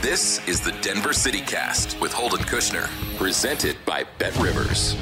This is the Denver City Cast with Holden Kushner, presented by Bet Rivers.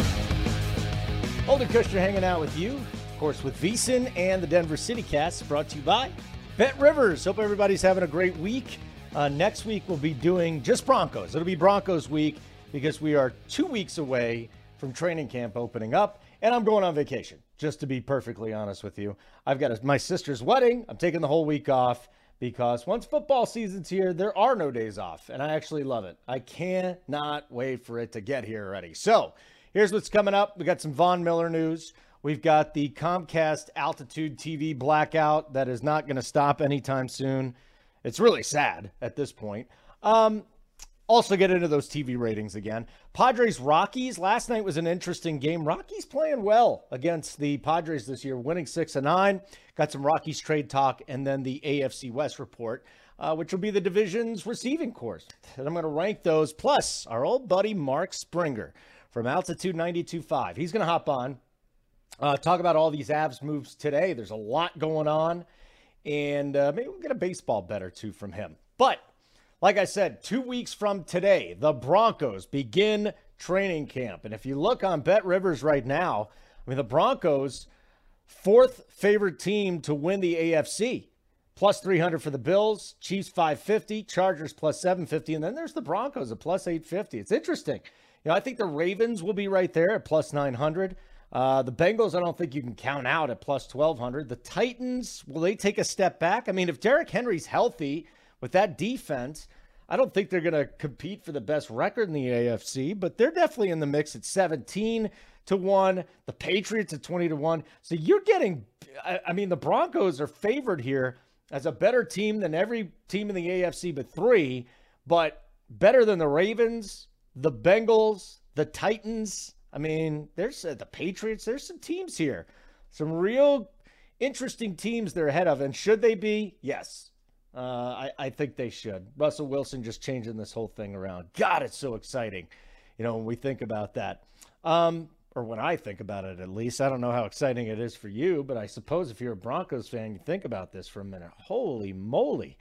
Holden Kushner hanging out with you, of course, with VSIN and the Denver City Cast, brought to you by Bet Rivers. Hope everybody's having a great week. Uh, next week we'll be doing just Broncos. It'll be Broncos week because we are two weeks away from training camp opening up, and I'm going on vacation. Just to be perfectly honest with you, I've got a, my sister's wedding. I'm taking the whole week off because once football season's here, there are no days off, and I actually love it. I cannot wait for it to get here already. So, here's what's coming up. We got some Von Miller news. We've got the Comcast Altitude TV blackout that is not going to stop anytime soon. It's really sad at this point. Um, also, get into those TV ratings again. Padres Rockies. Last night was an interesting game. Rockies playing well against the Padres this year, winning six and nine. Got some Rockies trade talk, and then the AFC West report, uh, which will be the division's receiving course. And I'm going to rank those. Plus, our old buddy Mark Springer from Altitude 92.5. He's going to hop on, uh, talk about all these Avs moves today. There's a lot going on, and uh, maybe we'll get a baseball bet or two from him. But like I said, two weeks from today, the Broncos begin training camp. And if you look on Bet Rivers right now, I mean, the Broncos, fourth favorite team to win the AFC. Plus 300 for the Bills, Chiefs 550, Chargers plus 750, and then there's the Broncos at plus 850. It's interesting. You know, I think the Ravens will be right there at plus 900. Uh, the Bengals, I don't think you can count out at plus 1200. The Titans, will they take a step back? I mean, if Derrick Henry's healthy, with that defense, I don't think they're going to compete for the best record in the AFC, but they're definitely in the mix at 17 to 1, the Patriots at 20 to 1. So you're getting I, I mean the Broncos are favored here as a better team than every team in the AFC but 3, but better than the Ravens, the Bengals, the Titans. I mean, there's uh, the Patriots, there's some teams here. Some real interesting teams they're ahead of and should they be? Yes. Uh, I, I think they should. Russell Wilson just changing this whole thing around. God, it's so exciting, you know, when we think about that. Um, or when I think about it, at least. I don't know how exciting it is for you, but I suppose if you're a Broncos fan, you think about this for a minute. Holy moly.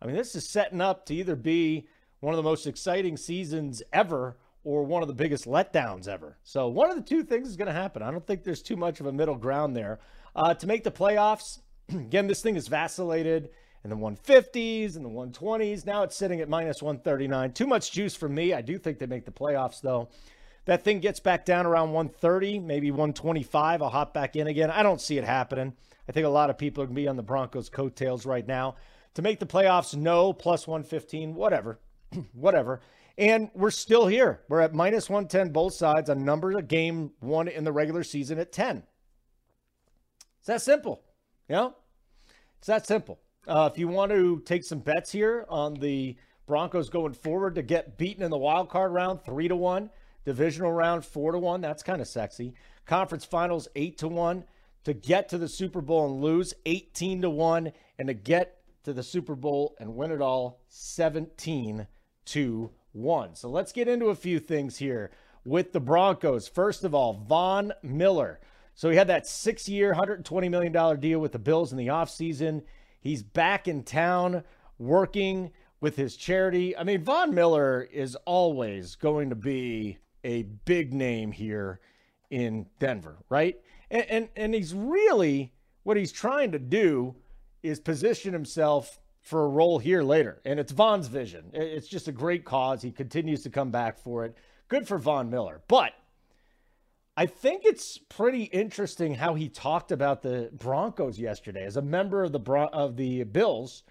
I mean, this is setting up to either be one of the most exciting seasons ever or one of the biggest letdowns ever. So, one of the two things is going to happen. I don't think there's too much of a middle ground there. Uh, to make the playoffs, again, this thing has vacillated in the 150s and the 120s. Now it's sitting at minus 139. Too much juice for me. I do think they make the playoffs, though. That thing gets back down around 130, maybe 125. I'll hop back in again. I don't see it happening. I think a lot of people are going to be on the Broncos' coattails right now. To make the playoffs, no, plus 115, whatever. whatever. And we're still here. We're at minus 110 both sides on number of game one in the regular season at 10. It's that simple. You know? It's that simple. Uh, if you want to take some bets here on the Broncos going forward to get beaten in the wild card round, three to one. Divisional round, four to one. That's kind of sexy. Conference finals, eight to one. To get to the Super Bowl and lose, 18 to one. And to get to the Super Bowl and win it all, 17 to one. So let's get into a few things here with the Broncos. First of all, Von Miller. So he had that six year, $120 million deal with the Bills in the offseason. He's back in town working with his charity. I mean, Von Miller is always going to be a big name here in Denver, right? And, and, and he's really what he's trying to do is position himself for a role here later. And it's Von's vision. It's just a great cause. He continues to come back for it. Good for Von Miller. But I think it's pretty interesting how he talked about the Broncos yesterday as a member of the Bron- of the Bills,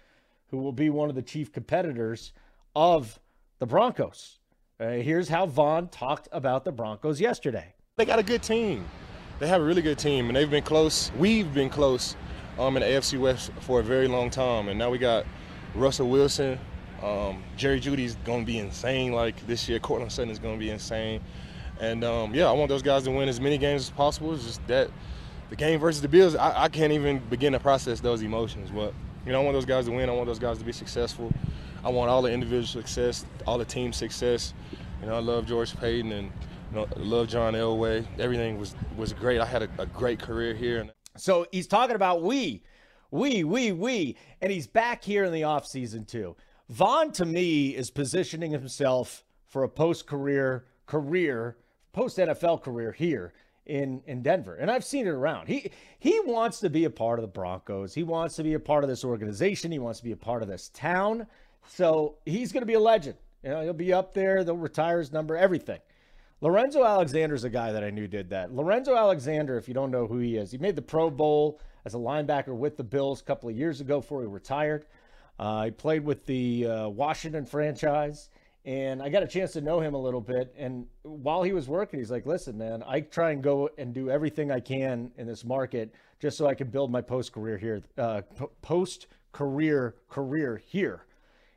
who will be one of the chief competitors of the Broncos. Uh, here's how Von talked about the Broncos yesterday. They got a good team. They have a really good team, and they've been close. We've been close um, in the AFC West for a very long time, and now we got Russell Wilson. Um, Jerry Jeudy's going to be insane. Like this year, Courtland Sutton is going to be insane. And um, yeah, I want those guys to win as many games as possible. It's just that the game versus the Bills, I, I, can't even begin to process those emotions. But you know, I want those guys to win. I want those guys to be successful. I want all the individual success, all the team success. You know, I love George Paton and you know, I love John Elway. Everything was was great. I had a, a great career here. So he's talking about we, we, we, we, and he's back here in the offseason too. Von to me is positioning himself for a post career career post NFL career here in in Denver. And I've seen it around. He he wants to be a part of the Broncos. He wants to be a part of this organization. He wants to be a part of this town. So he's going to be a legend. You know, he'll be up there. They'll retire his number, everything. Lorenzo Alexander is a guy that I knew did that. Lorenzo Alexander, if you don't know who he is, he made the Pro Bowl as a linebacker with the Bills a couple of years ago before he retired. Uh, he played with the uh, Washington franchise and I got a chance to know him a little bit. And while he was working, he's like, listen, man, I try and go and do everything I can in this market just so I can build my post career here, uh, post career career here.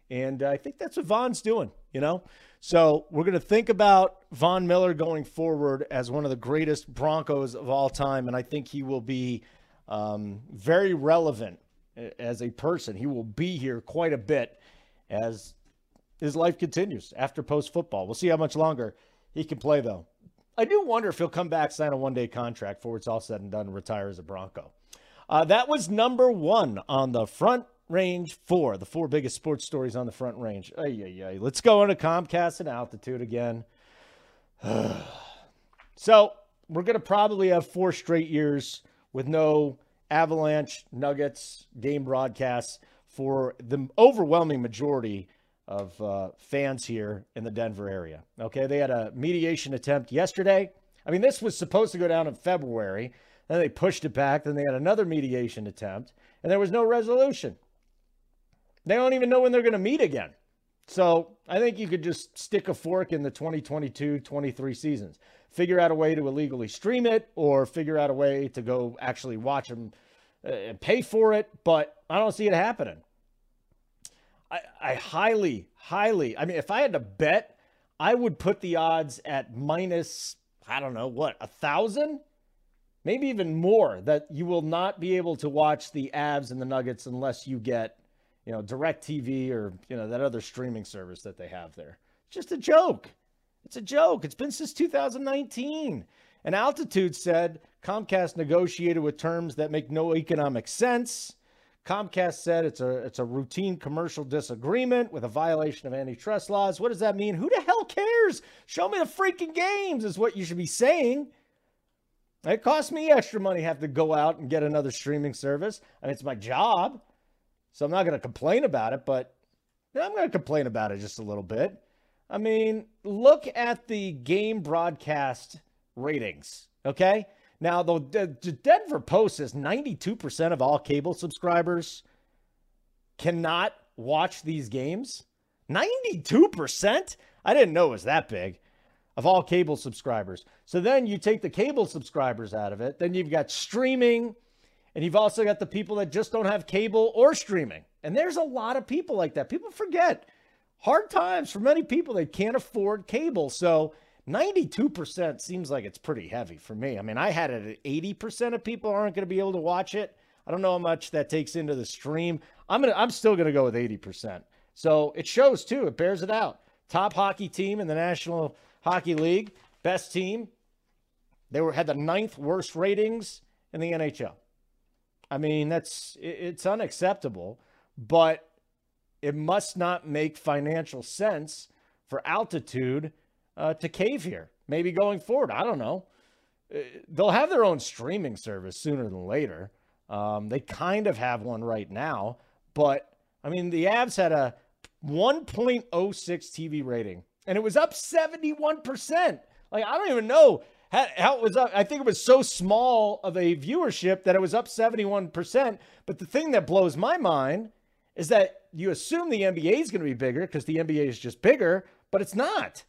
And I think that's what Von's doing, you know? So we're going to think about Von Miller going forward as one of the greatest Broncos of all time. And I think he will be um, very relevant as a person. He will be here quite a bit as his life continues after post football. We'll see how much longer he can play, though. I do wonder if he'll come back, sign a one day contract before it's all said and done, and retire as a Bronco. Uh, that was number one on the front range four, the four biggest sports stories on the front range. Ay, ay, ay. Let's go into Comcast and altitude again. so we're going to probably have four straight years with no Avalanche Nuggets game broadcasts for the overwhelming majority of uh, fans here in the Denver area. Okay, they had a mediation attempt yesterday. I mean, this was supposed to go down in February. Then they pushed it back. Then they had another mediation attempt, and there was no resolution. They don't even know when they're going to meet again. So I think you could just stick a fork in the 2022 23 seasons. Figure out a way to illegally stream it or figure out a way to go actually watch them uh, and pay for it. But I don't see it happening. I, I highly, highly, I mean, if I had to bet, I would put the odds at minus, I don't know, what, a thousand? Maybe even more that you will not be able to watch the Avs and the Nuggets unless you get, you know, Direct TV or, you know, that other streaming service that they have there. Just a joke. It's a joke. It's been since 2019. And Altitude said Comcast negotiated with terms that make no economic sense. Comcast said it's a it's a routine commercial disagreement with a violation of antitrust laws. What does that mean? Who the hell cares? Show me the freaking games is what you should be saying. It costs me extra money have to go out and get another streaming service. I mean, it's my job. So I'm not going to complain about it, but I'm going to complain about it just a little bit. I mean, look at the game broadcast ratings, okay? Now, the Denver Post says 92% of all cable subscribers cannot watch these games? 92%? I didn't know it was that big of all cable subscribers. So then you take the cable subscribers out of it, then you've got streaming, and you've also got the people that just don't have cable or streaming. And there's a lot of people like that. People forget hard times for many people. They can't afford cable. So 92% seems like it's pretty heavy for me. I mean, I had it at 80% of people aren't going to be able to watch it. I don't know how much that takes into the stream. I'm going to I'm still going to go with 80%. So it shows too. It bears it out. Top hockey team in the National Hockey League, best team. They were had the ninth worst ratings in the NHL. I mean, that's it's unacceptable, but it must not make financial sense for altitude uh, to cave here. Maybe going forward, I don't know. Uh, they'll have their own streaming service sooner than later. Um, they kind of have one right now, but I mean, the Avs had a 1.06 TV rating, and it was up 71%. Like, I don't even know how, how, it was up. I think it was so small of a viewership that it was up 71%. But the thing that blows my mind is that you assume the NBA is going to be bigger because the NBA is just bigger, but it's not.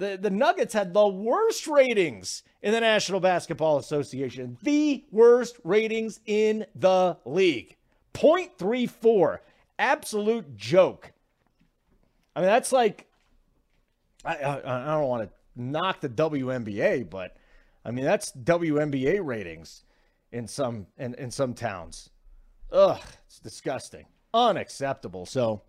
The, the Nuggets had the worst ratings in the National Basketball Association, the worst ratings in the league. 0.34. Absolute joke. I mean, that's like, I, I, I don't want to knock the WNBA, but I mean, that's WNBA ratings in some in, in some towns. Ugh, it's disgusting. Unacceptable. So,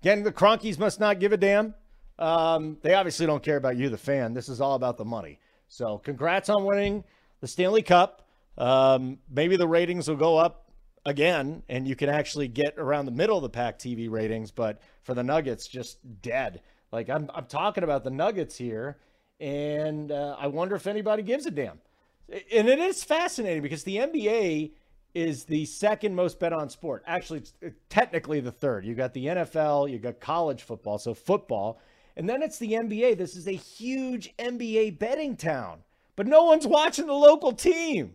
again, the Kroenkes must not give a damn. Um, they obviously don't care about you, the fan. This is all about the money. So, congrats on winning the Stanley Cup. Um, maybe the ratings will go up again, and you can actually get around the middle of the pack TV ratings. But for the Nuggets, just dead. Like I'm, I'm talking about the Nuggets here, and uh, I wonder if anybody gives a damn. And it is fascinating because the NBA is the second most bet on sport. Actually, it's technically the third. You got the NFL, you got college football, so football, and then it's the NBA. This is a huge NBA betting town, but no one's watching the local team.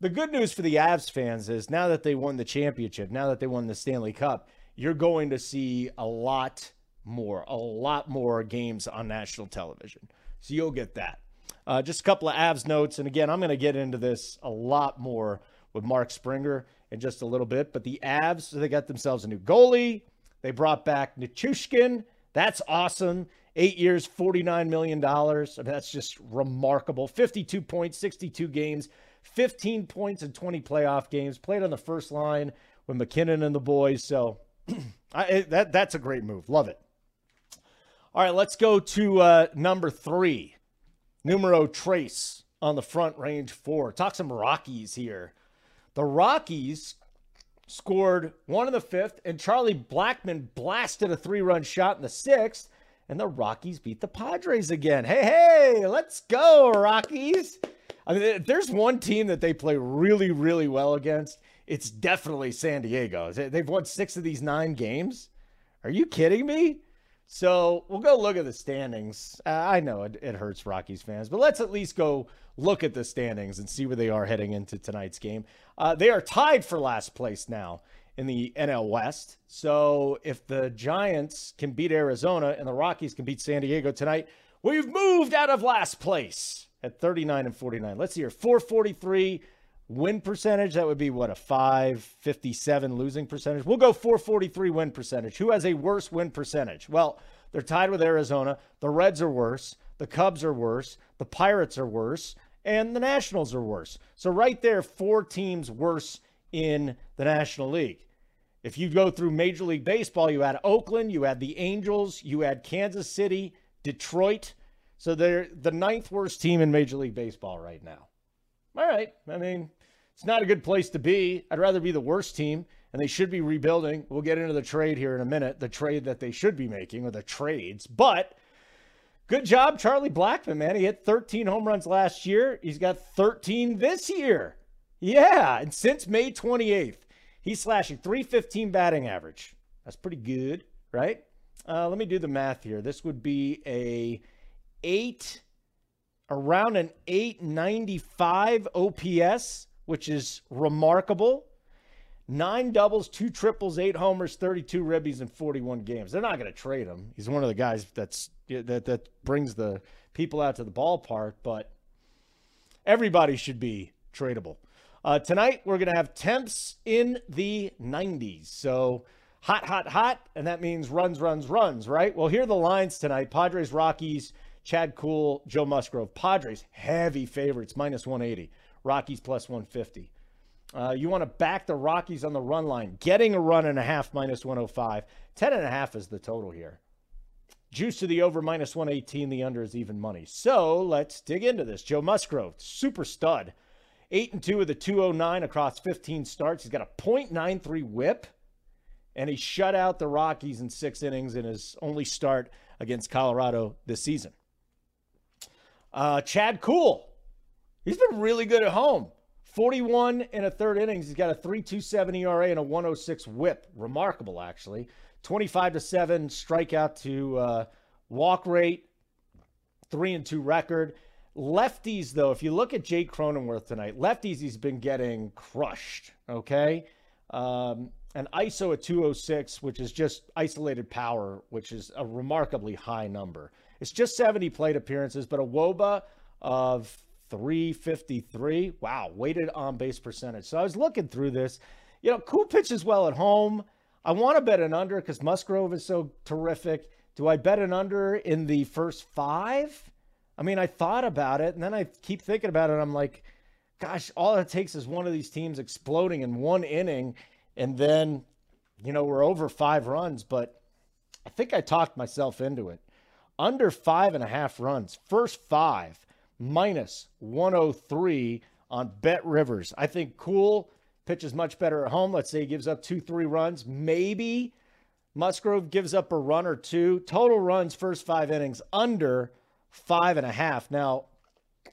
The good news for the Avs fans is now that they won the championship, now that they won the Stanley Cup, you're going to see a lot more, a lot more games on national television. So you'll get that. Uh, just a couple of Avs notes. And again, I'm going to get into this a lot more with Mark Springer in just a little bit. But the Avs, they got themselves a new goalie. They brought back Nichushkin. That's awesome. Eight years, $49 million. I mean, that's just remarkable. 52 points, 62 games. 15 points in 20 playoff games. Played on the first line with MacKinnon and the boys. So I, that that's a great move. Love it. All right, let's go to uh, number three, numero trace on the front range four. Talk some Rockies here. The Rockies scored one in the fifth, and Charlie Blackmon blasted a three run shot in the sixth, and the Rockies beat the Padres again. Hey, hey, let's go, Rockies. I mean, if there's one team that they play really, really well against, it's definitely San Diego. They've won six of these nine games. Are you kidding me? So we'll go look at the standings. Uh, I know it, it, hurts Rockies fans, but let's at least go look at the standings and see where they are heading into tonight's game. Uh, they are tied for last place now in the NL West. So if the Giants can beat Arizona and the Rockies can beat San Diego tonight, we've moved out of last place at 39 and 49. Let's see here 443 win percentage. That would be what a 557 losing percentage. We'll go 443 win percentage. Who has a worse win percentage? Well, they're tied with Arizona. The Reds are worse. The Cubs are worse. The Pirates are worse. And the Nationals are worse. So, right there, four teams worse in the National League. If you go through Major League Baseball, you had Oakland, you had the Angels, you had Kansas City, Detroit, so they're the ninth worst team in Major League Baseball right now. All right. I mean, it's not a good place to be. I'd rather be the worst team, and they should be rebuilding. We'll get into the trade here in a minute, the trade that they should be making, or the trades. But good job, Charlie Blackmon, man. He hit 13 home runs last year. He's got 13 this year. Yeah. And since May 28th, he's slashing 315 batting average. That's pretty good, right? Uh, let me do the math here. This would be a eight, around an 895 OPS, which is remarkable. Nine doubles, two triples, eight homers, 32 ribbies in 41 games. They're not going to trade him. He's one of the guys that's that that brings the people out to the ballpark, but everybody should be tradable. Uh, tonight we're going to have temps in the 90s. So hot, hot, hot, and that means runs, runs, runs, right? Well, here are the lines tonight: Padres, Rockies, Chad Kuhl, Joe Musgrove. Padres heavy favorites, minus 180. Rockies plus 150. Uh, you want to back the Rockies on the run line, getting a run and a half minus 105. 10 and a half is the total here. Juice to the over minus 118. The under is even money. So let's dig into this. Joe Musgrove, super stud. 8 and 2 with a 209 across 15 starts. He's got a .93 whip, and he shut out the Rockies in six innings in his only start against Colorado this season. Uh, Chad Kuhl, he's been really good at home. 41 in a third innings. He's got a 3.27 ERA and a 106 WHIP. Remarkable, actually. 25 to seven strikeout to uh, walk rate. Three and two record. Lefties, though, if you look at Jake Cronenworth tonight, lefties he's been getting crushed. Okay, um, an ISO at 206, which is just isolated power, which is a remarkably high number. It's just 70 plate appearances, but a WOBA of 353. Wow, weighted on base percentage. So I was looking through this. You know, Kuhl pitches well at home. I want to bet an under because Musgrove is so terrific. Do I bet an under in the first five? I mean, I thought about it and then I keep thinking about it. I'm like, gosh, all it takes is one of these teams exploding in one inning and then, you know, we're over five runs. But I think I talked myself into it. Under five and a half runs, first five minus 103 on Bet Rivers. I think Kuhl pitches much better at home. Let's say he gives up two, three runs. Maybe Musgrove gives up a run or two. Total runs first five innings under five and a half. Now,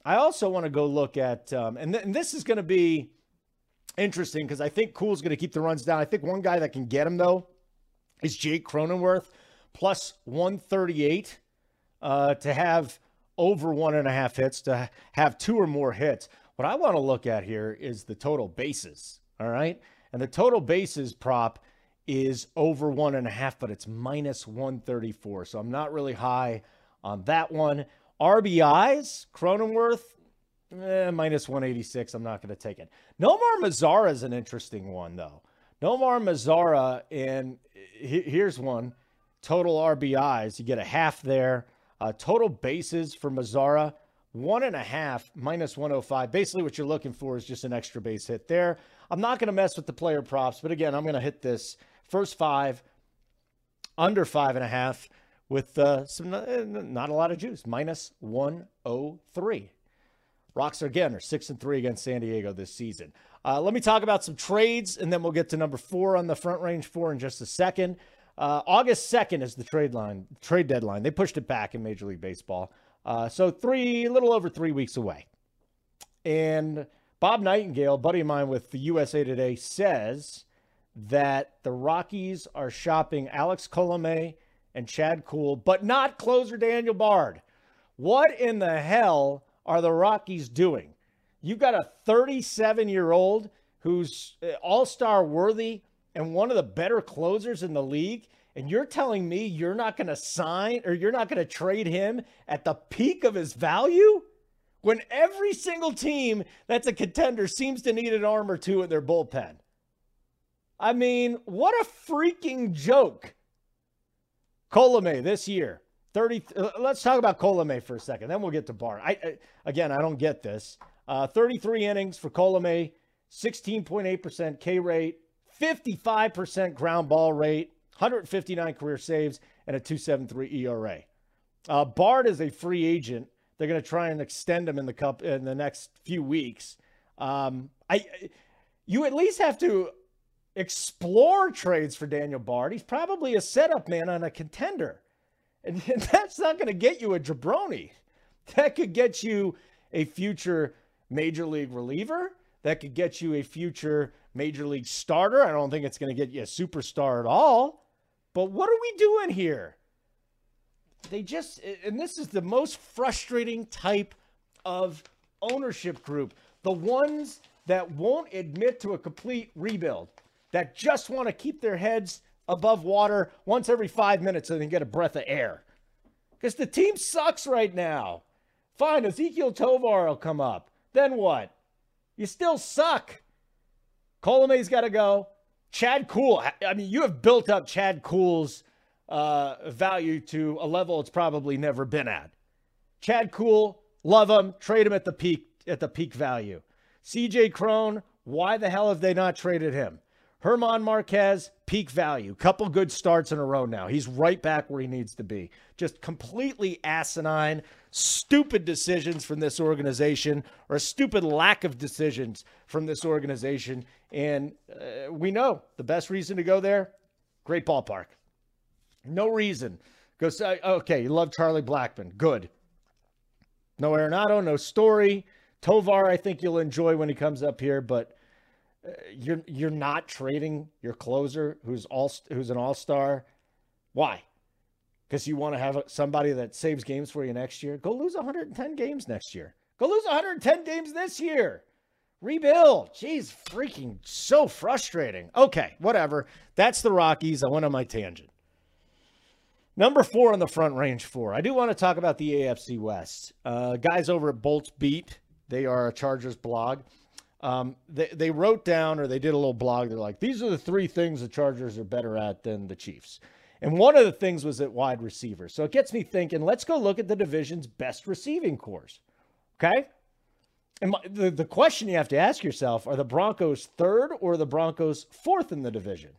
I also want to go look at, um, and, th- and this is going to be interesting because I think Kuhl's going to keep the runs down. I think one guy that can get him, though, is Jake Cronenworth, plus 138 uh, to have over one and a half hits to have two or more hits. What I want to look at here is the total bases. All right. And the total bases prop is over one and a half, but it's minus 134. So I'm not really high on that one. RBIs, Cronenworth, eh, minus 186. I'm not going to take it. Nomar Mazara is an interesting one, though. Nomar Mazara, and here's one total RBIs. You get a half there. Uh, total bases for Mazara, one and a half minus 105. Basically, what you're looking for is just an extra base hit there. I'm not going to mess with the player props, but again, I'm going to hit this first five under five and a half with uh, some uh, not a lot of juice, minus 103. Rocks are again are six and three against San Diego this season. Uh, let me talk about some trades, and then we'll get to number four on the front range four in just a second. Uh, August 2nd is the trade line, trade deadline. They pushed it back in Major League Baseball. Uh, so three, a little over three weeks away. And Bob Nightingale, buddy of mine with the USA Today, says that the Rockies are shopping Alex Colome and Chad Kuhl, but not closer Daniel Bard. What in the hell are the Rockies doing? You've got a 37 year old who's uh, all star worthy and one of the better closers in the league, and you're telling me you're not going to sign or you're not going to trade him at the peak of his value? When every single team that's a contender seems to need an arm or two in their bullpen. I mean, what a freaking joke. Colome this year, 30. Uh, let's talk about Colome for a second, then we'll get to Bard. I, I again, I don't get this. Uh, 33 innings for Colome, 16.8% K rate, 55% ground ball rate, 159 career saves, and a 273 ERA. Uh, Bard is a free agent. They're going to try and extend him in the cup in the next few weeks. Um, I, you at least have to explore trades for Daniel Bard. He's probably a setup man on a contender, and that's not going to get you a jabroni. That could get you a future major league reliever. That could get you a future major league starter. I don't think it's going to get you a superstar at all. But what are we doing here? They just, and this is the most frustrating type of ownership group the ones that won't admit to a complete rebuild. that just want to keep their heads above water once every five minutes so they can get a breath of air. Because the team sucks right now. Fine, Ezequiel Tovar will come up. Then what? You still suck. Colome's got to go. Chad Kuhl. I mean, you have built up Chad Kuhl's uh, value to a level it's probably never been at. Chad Kuhl, love him. Trade him at the peak at the peak value. CJ Cron, why the hell have they not traded him? German Marquez, peak value. Couple good starts in a row now. He's right back where he needs to be. Just completely asinine, stupid decisions from this organization, or a stupid lack of decisions from this organization. And uh, we know the best reason to go there great ballpark. No reason. Go say, okay, you love Charlie Blackmon. Good. No Arenado, no Story. Tovar, I think you'll enjoy when he comes up here, but uh, you're you're not trading your closer who's all who's an all-star. Why? Because you want to have somebody that saves games for you next year. Go lose 110 games next year. Go lose 110 games this year. Rebuild. Jeez, freaking so frustrating. Okay, whatever. That's the Rockies. I went on my tangent. Number four on the front range four. I do want to talk about the AFC West. Uh, guys over at Bolts Beat, they are a Chargers blog. Um, they, they wrote down or they did a little blog. They're like, these are the three things the Chargers are better at than the Chiefs. And one of the things was at wide receiver. So it gets me thinking, let's go look at the division's best receiving corps. Okay. And the, the question you have to ask yourself are the Broncos third or the Broncos fourth in the division?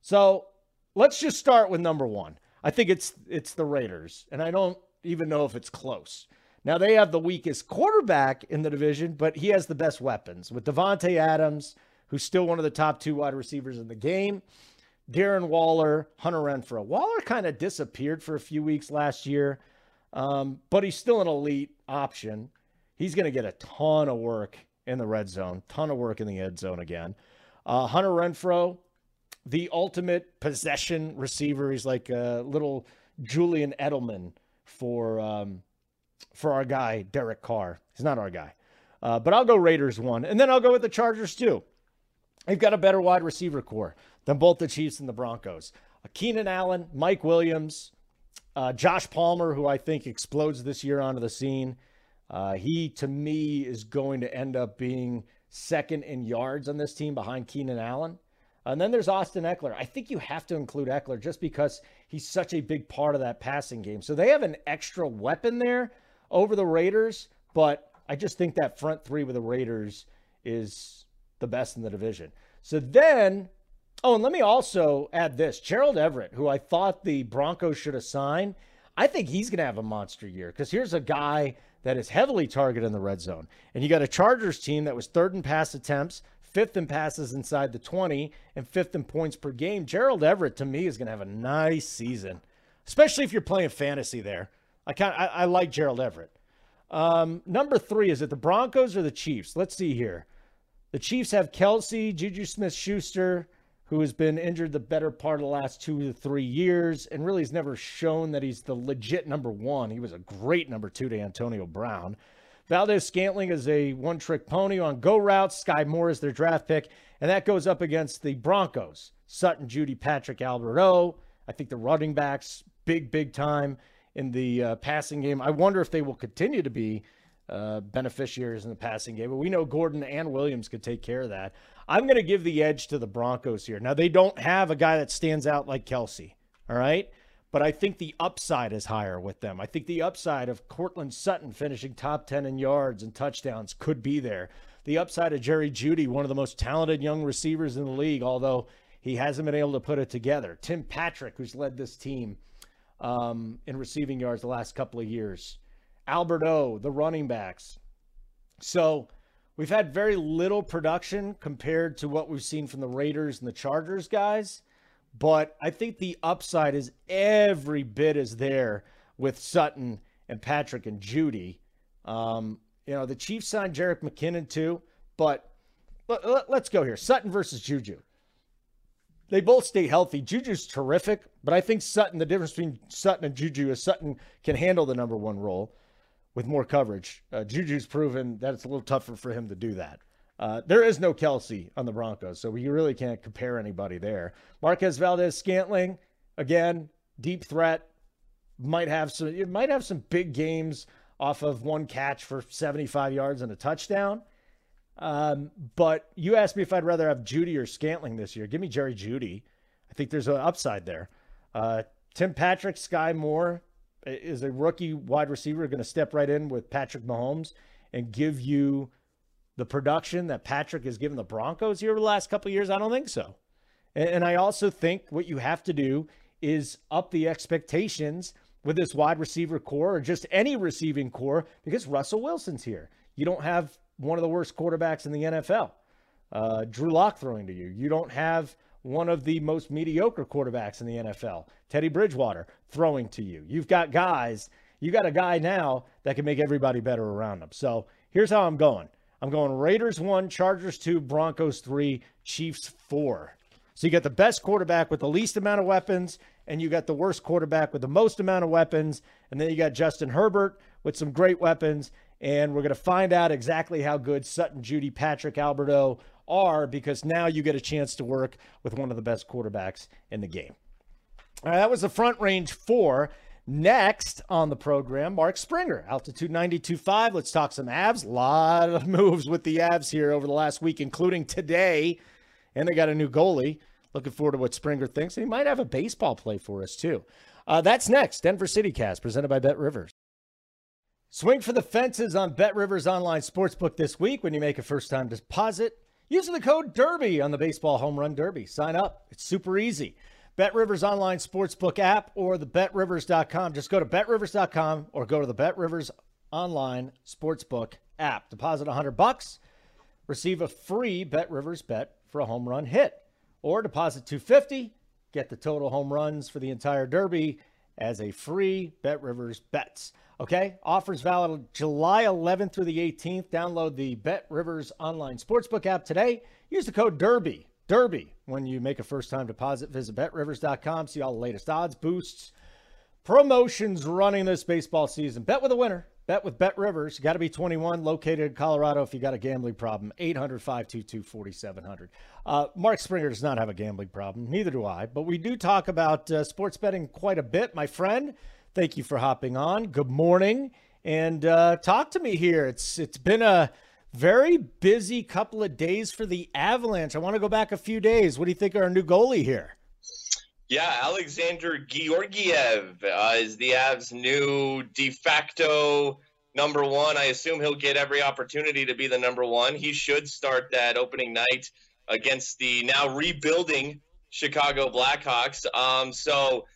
So let's just start with number one. I think it's it's the Raiders, and I don't even know if it's close. Now they have the weakest quarterback in the division, but he has the best weapons with Davante Adams, who's still one of the top two wide receivers in the game. Darren Waller, Hunter Renfrow. Waller kind of disappeared for a few weeks last year, um, but he's still an elite option. He's going to get a ton of work in the red zone, ton of work in the end zone again. Uh, Hunter Renfrow, the ultimate possession receiver. He's like a little Julian Edelman for um, for our guy, Derek Carr. He's not our guy. Uh, but I'll go Raiders one. And then I'll go with the Chargers too. They've got a better wide receiver corps than both the Chiefs and the Broncos. Uh, Keenan Allen, Mike Williams, uh, Josh Palmer, who I think explodes this year onto the scene. Uh, he, to me, is going to end up being second in yards on this team behind Keenan Allen. And then there's Austin Ekeler. I think you have to include Eckler just because he's such a big part of that passing game. So they have an extra weapon there over the Raiders, but I just think that front three with the Raiders is the best in the division. So then, oh, and let me also add this Gerald Everett, who I thought the Broncos should have signed. I think he's going to have a monster year because here's a guy that is heavily targeted in the red zone. And you got a Chargers team that was third in pass attempts, fifth in passes inside the 20, and fifth in points per game. Gerald Everett, to me, is going to have a nice season, especially if you're playing fantasy there. I kind I, I, like Gerald Everett. Um, number three is it the Broncos or the Chiefs? Let's see here. The Chiefs have Kelce, Juju Smith Schuster, who has been injured the better part of the last two to three years and really has never shown that he's the legit number one. He was a great number two to Antonio Brown. Valdes Scantling is a one trick pony on go routes. Sky Moore is their draft pick. And that goes up against the Broncos. Sutton, Jeudy, Patrick, Albert O. I think the running backs, big, big time in the uh, passing game. I wonder if they will continue to be uh, beneficiaries in the passing game. But we know Gordon and Williams could take care of that. I'm going to give the edge to the Broncos here. Now, they don't have a guy that stands out like Kelce, all right? But I think the upside is higher with them. I think the upside of Courtland Sutton finishing top 10 in yards and touchdowns could be there. The upside of Jerry Jeudy, one of the most talented young receivers in the league, although he hasn't been able to put it together. Tim Patrick, who's led this team um, in receiving yards the last couple of years. Albert O, the running backs. So we've had very little production compared to what we've seen from the Raiders and the Chargers guys. But I think the upside is every bit as there with Sutton and Patrick and Jeudy. Um, you know, the Chiefs signed Jerick McKinnon too, but let, us go here. Sutton versus Juju. They both stay healthy. Juju's terrific, but I think Sutton, the difference between Sutton and Juju is Sutton can handle the number one role with more coverage. Uh, Juju's proven that it's a little tougher for him to do that. Uh, there is no Kelce on the Broncos, so you really can't compare anybody there. Marquez Valdes Scantling, again, deep threat, might have some. It might have some big games off of one catch for 75 yards and a touchdown. Um, but you asked me if I'd rather have Jeudy or Scantling this year. Give me Jerry Jeudy. I think there's an upside there. Uh, Tim Patrick, Sky Moore is a rookie wide receiver going to step right in with Patrick Mahomes and give you the production that Patrick has given the Broncos here over the last couple years? I don't think so. And, and I also think what you have to do is up the expectations with this wide receiver core or just any receiving core because Russell Wilson's here. You don't have one of the worst quarterbacks in the NFL. Uh, Drew Lock throwing to you. You don't have one of the most mediocre quarterbacks in the NFL, Teddy Bridgewater, throwing to you. You've got guys, you got a guy now that can make everybody better around them. So here's how I'm going I'm going Raiders one, Chargers two, Broncos three, Chiefs four. So you got the best quarterback with the least amount of weapons, and you got the worst quarterback with the most amount of weapons. And then you got Justin Herbert with some great weapons. And we're going to find out exactly how good Sutton, Jeudy, Patrick, Albert O are because now you get a chance to work with one of the best quarterbacks in the game. All right, that was the front range four. Next on the program, Mark Springer, altitude 92.5. Let's talk some Avs. A lot of moves with the Avs here over the last week, including today. And they got a new goalie. Looking forward to what Springer thinks. He might have a baseball play for us, too. Uh, that's next. Denver City Cast, presented by Bet Rivers. Swing for the fences on Bet Rivers Online Sportsbook this week when you make a first time deposit using the code DERBY on the Baseball Home Run Derby. Sign up, it's super easy. Bet Rivers Online Sportsbook app or the betrivers.com. Just go to betrivers.com or go to the Bet Rivers Online Sportsbook app. Deposit 100 bucks, receive a free Bet Rivers bet for a home run hit. Or deposit 250, get the total home runs for the entire derby as a free Bet Rivers bets. Okay, offers valid July 11th through the 18th. Download the Bet Rivers online sportsbook app today. Use the code DERBY, DERBY, when you make a first time deposit. Visit betrivers.com, see all the latest odds, boosts, promotions running this baseball season. Bet with a winner. Bet with Bet Rivers. Got to be 21, located in Colorado if you got a gambling problem. 800 522 4700. Uh, Mark Springer does not have a gambling problem. Neither do I. But we do talk about uh, sports betting quite a bit, my friend. Thank you for hopping on. Good morning, and uh, talk to me here. It's it's been a very busy couple of days for the Avalanche. I want to go back a few days. What do you think of our new goalie here? Yeah, Alexander Georgiev uh, is the Avs' new de facto number one. I assume he'll get every opportunity to be the number one. He should start that opening night against the now rebuilding Chicago Blackhawks. Um, so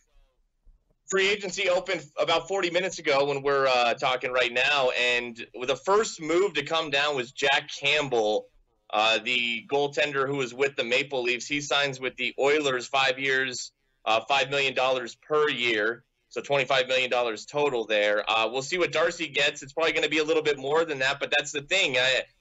free agency opened about 40 minutes ago when we're uh, talking right now, and the first move to come down was Jack Campbell, uh, the goaltender who was with the Maple Leafs. He signs with the Oilers, five years, uh, five million dollars per year, so 25 million dollars total there. Uh, we'll see what Darcy gets. It's probably going to be a little bit more than that, but that's the thing.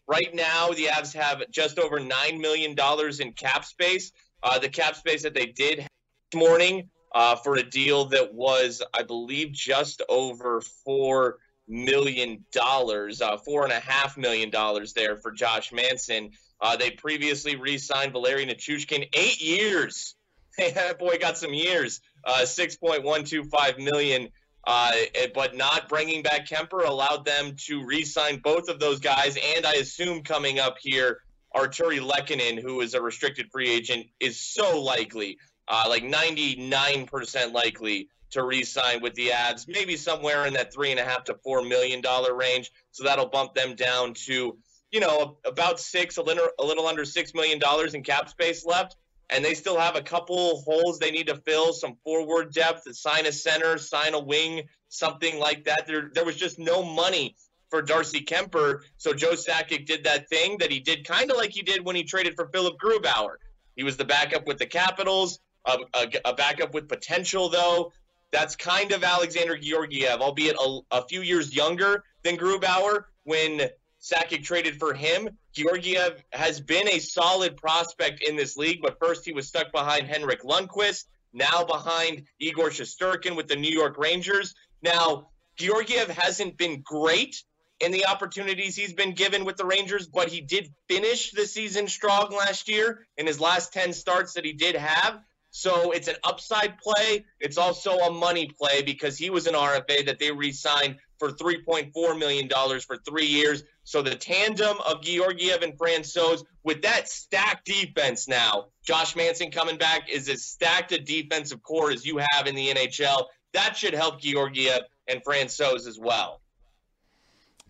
right now, the Avs have just over nine million dollars in cap space. Uh, the cap space that they did this morning uh, for a deal that was, I believe, just over four million dollars, uh, four and a half million dollars there for Josh Manson. Uh, they previously re-signed Valeri Nichushkin, eight years. boy got some years. Uh, six point one two five million. Uh, but not bringing back Kuemper allowed them to re-sign both of those guys, and I assume coming up here, Artturi Lehkonen, who is a restricted free agent, is so likely uh, like 99% likely to re-sign with the Avs, maybe somewhere in that three and a half to four million dollar range. So that'll bump them down to, you know, about six, a little, a little under six million dollars in cap space left. And they still have a couple holes they need to fill, some forward depth, sign a center, sign a wing, something like that. There, there was just no money for Darcy Kuemper. So Joe Sakic did that thing that he did kind of like he did when he traded for Philipp Grubauer. He was the backup with the Capitals a, a, a backup with potential, though. That's kind of Alexander Georgiev, albeit a, a few years younger than Grubauer. When Sakic traded for him, Georgiev has been a solid prospect in this league, but first he was stuck behind Henrik Lundqvist, now behind Igor Shesterkin with the New York Rangers. Now, Georgiev hasn't been great in the opportunities he's been given with the Rangers, but he did finish the season strong last year in his last 10 starts that he did have. So it's an upside play. It's also a money play because he was an RFA that they re signed for $3.4 million for three years. So the tandem of Georgiev and Francouz with that stacked defense now, Josh Manson coming back is as stacked a defensive core as you have in the NHL. That should help Georgiev and Francouz as well.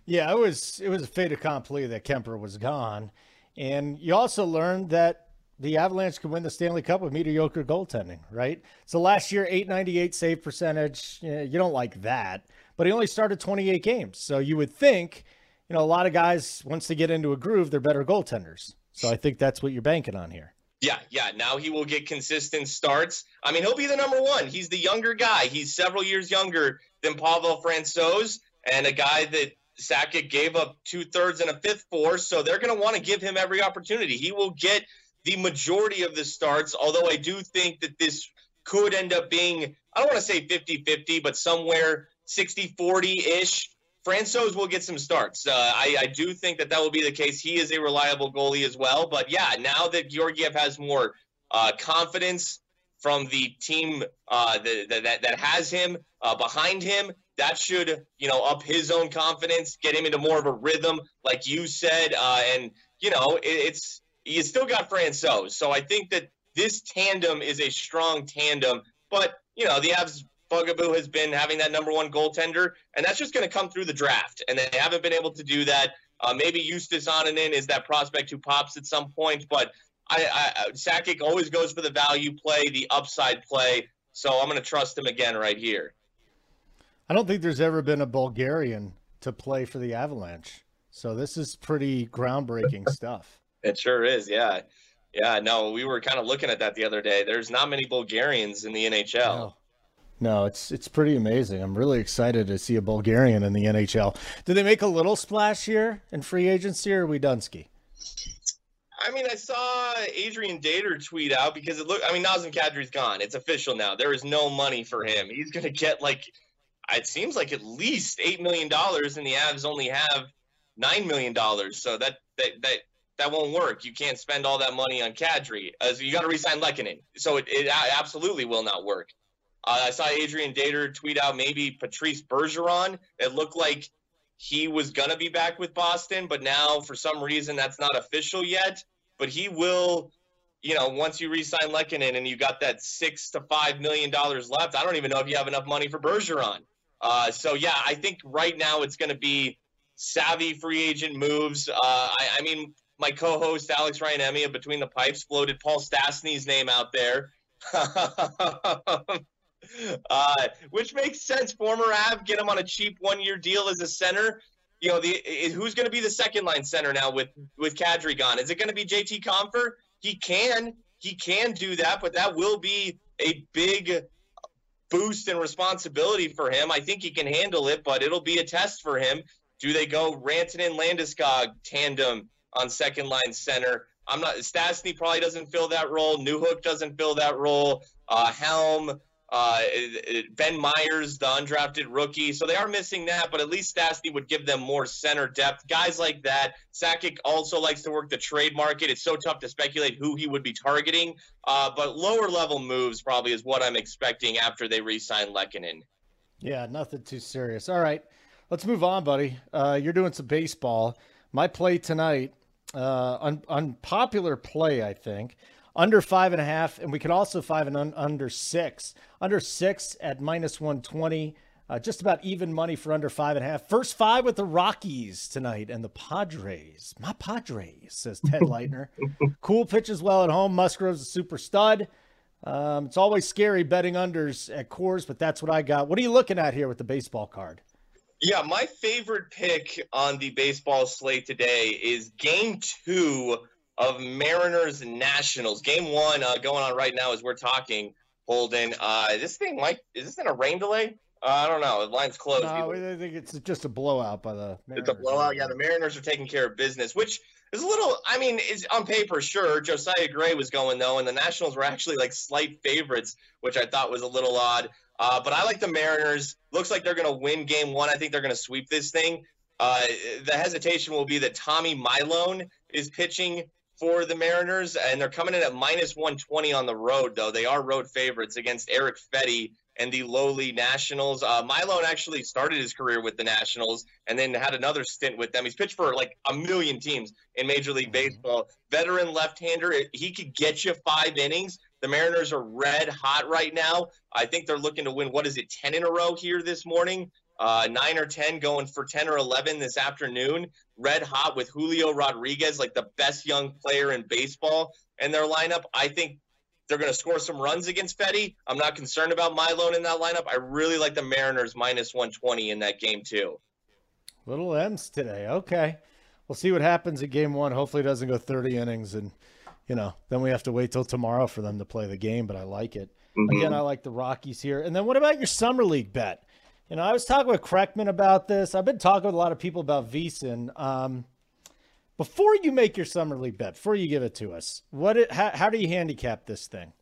Yeah, it was it was a fait accompli that Kuemper was gone, and you also learned that the Avalanche could win the Stanley Cup with mediocre goaltending. Right? So last year, eight ninety eight save percentage. You don't like that, but he only started twenty eight games. So you would think, you know, a lot of guys once they get into a groove, they're better goaltenders. So I think that's what you're banking on here. Yeah, yeah. Now he will get consistent starts. I mean, he'll be the number one. He's the younger guy. He's several years younger than Pavel Francouz, and a guy that Sakic gave up two thirds and a fifth for, so they're going to want to give him every opportunity. He will get the majority of the starts, although I do think that this could end up being, I don't want to say 50 50, but somewhere 60 40 ish. Francouz will get some starts. Uh, I, I, do think that that will be the case. He is a reliable goalie as well. But yeah, now that Georgiev has more uh, confidence from the team uh, that, that, that has him uh, behind him, that should you know up his own confidence, get him into more of a rhythm, like you said. Uh, and you know it, it's you still got Francouz, so I think that this tandem is a strong tandem. But you know the Avs bugaboo has been having that number one goaltender, and that's just going to come through the draft, and they haven't been able to do that. Uh, maybe Justus Annunen is that prospect who pops at some point, but I, I Sakic always goes for the value play, the upside play. So I'm going to trust him again right here. I don't think there's ever been a Bulgarian to play for the Avalanche. So this is pretty groundbreaking stuff. It sure is. Yeah. Yeah. No, we were kind of looking at that the other day. There's not many Bulgarians in the NHL. No. No, it's it's pretty amazing. I'm really excited to see a Bulgarian in the NHL. Did they make a little splash here in free agency, or are we Dunsky? I mean, I saw Adrian Dater tweet out because it looked. I mean, Nazem Kadri's gone. It's official now. There is no money for him. He's going to get like it seems like at least eight million dollars, and the Avs only have nine million dollars. So that that that that won't work. You can't spend all that money on Kadri. Uh, so you got to resign Lehkonen. So it, it absolutely will not work. Uh, I saw Adrian Dater tweet out maybe Patrice Bergeron. It looked like he was gonna be back with Boston, but now for some reason that's not official yet. But he will you know, once you re-sign Lehkonen and you got that six to five million dollars left, I don't even know if you have enough money for Bergeron. Uh, so yeah, I think right now it's going to be savvy free agent moves. Uh, I, I, mean, my co-host Alex Ryan Emmy of Between the Pipes floated Paul Stastny's name out there, uh, which makes sense. Former Av, get him on a cheap one-year deal as a center. You know, the who's going to be the second line center now with with Kadri gone? Is it going to be JT Compher? He can he can do that, but that will be a big boost and responsibility for him. I think he can handle it, but it'll be a test for him. Do they go Rantanen Landeskog tandem on second line center? I'm not. Stastny probably doesn't fill that role. Newhook doesn't fill that role. Uh, Helm, uh, ben Meyers, the undrafted rookie. So they are missing that, but at least Stastny would give them more center depth. Guys like that. Sakic also likes to work the trade market. It's so tough to speculate who he would be targeting. Uh, but lower level moves probably is what I'm expecting after they re sign Lehkonen. Yeah, nothing too serious. All right, let's move on, buddy. Uh, you're doing some baseball. My play tonight, uh, un- unpopular play, I think under five and a half, and we could also five and un- under six. Under six at minus 120. Uh, just about even money for under five and a half. First five with the Rockies tonight and the Padres. My Padres, says Ted Leitner. Kuhl pitches well at home. Musgrove's a super stud. Um, it's always scary betting unders at Coors, but that's what I got. What are you looking at here with the baseball card? Yeah, my favorite pick on the baseball slate today is game two of Mariners Nationals. Game one uh, going on right now as we're talking. Holden, uh, this thing might is this in a rain delay? Uh, I don't know. The line's closed. No, I think it's just a blowout by the. Mariners. It's a blowout. Yeah, the Mariners are taking care of business, which is a little. I mean, is on paper, sure. Josiah Gray was going though, and the Nationals were actually like slight favorites, which I thought was a little odd. Uh, but I like the Mariners. Looks like they're going to win Game One. I think they're going to sweep this thing. Uh, the hesitation will be that Tommy Milone is pitching for the Mariners, and they're coming in at minus 120 on the road, though. They are road favorites against Eric Fedde and the lowly Nationals. Uh, Milone actually started his career with the Nationals and then had another stint with them. He's pitched for like a million teams in Major League mm-hmm. Baseball. Veteran left-hander. He could get you five innings. The Mariners are red hot right now. I think they're looking to win. What is it, ten in a row here this morning? Uh, nine or ten going for ten or eleven this afternoon. Red hot with Julio Rodriguez, like the best young player in baseball, in their lineup. I think they're going to score some runs against Fedde. I'm not concerned about Milone in that lineup. I really like the Mariners minus 120 in that game, too. Little M's today. Okay. We'll see what happens at game one. Hopefully, it doesn't go 30 innings. And, you know, then we have to wait till tomorrow for them to play the game, but I like it. Mm-hmm. Again, I like the Rockies here. And then what about your Summer League bet? You know, I was talking with Kreckman about this. I've been talking with a lot of people about VSiN. Um, before you make your summer league bet, before you give it to us, what it, how, how do you handicap this thing?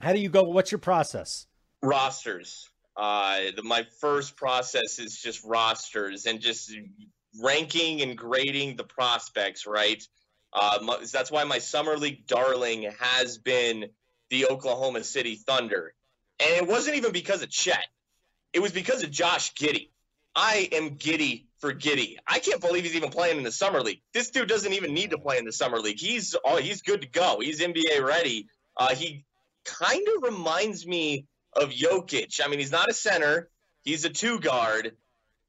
How do you go? What's your process? Rosters. Uh, the, my first process is just rosters and just ranking and grading the prospects. Right. Uh, my, that's why my summer league darling has been the Oklahoma City Thunder, and it wasn't even because of Chet. It was because of Josh Giddey. I am giddy for Giddey. I can't believe he's even playing in the summer league. This dude doesn't even need to play in the summer league. He's oh, he's good to go. He's NBA ready. Uh, he kind of reminds me of Jokic. I mean, he's not a center. He's a two guard,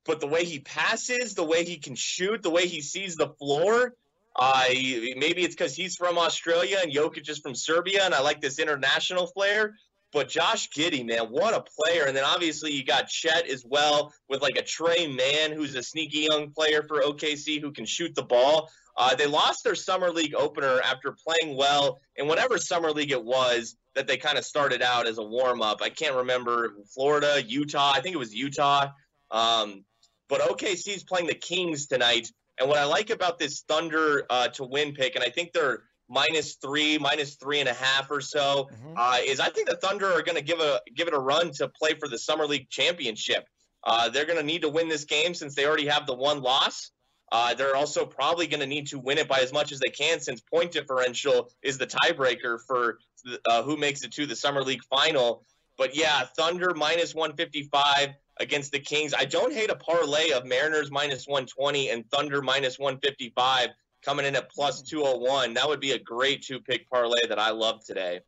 but the way he passes, the way he can shoot, the way he sees the floor. Uh, maybe it's because he's from Australia and Jokic is from Serbia, and I like this international flair. But Josh Giddey, man, what a player. And then obviously you got Chet as well with like a Tre Mann, who's a sneaky young player for OKC who can shoot the ball. Uh, they lost their summer league opener after playing well in whatever summer league it was that they kind of started out as a warm up. I can't remember Florida, Utah. I think it was Utah. Um, but OKC is playing the Kings tonight. And what I like about this Thunder uh, to win pick, and I think they're minus three, minus three and a half or so, mm-hmm. uh, is I think the Thunder are going to give a give it a run to play for the Summer League championship. Uh, they're going to need to win this game since they already have the one loss. Uh, they're also probably going to need to win it by as much as they can since point differential is the tiebreaker for uh, who makes it to the Summer League final. But yeah, Thunder minus 155 against the Kings. I don't hate a parlay of Mariners minus 120 and Thunder minus 155 coming in at plus 201. That would be a great two pick parlay that I love today.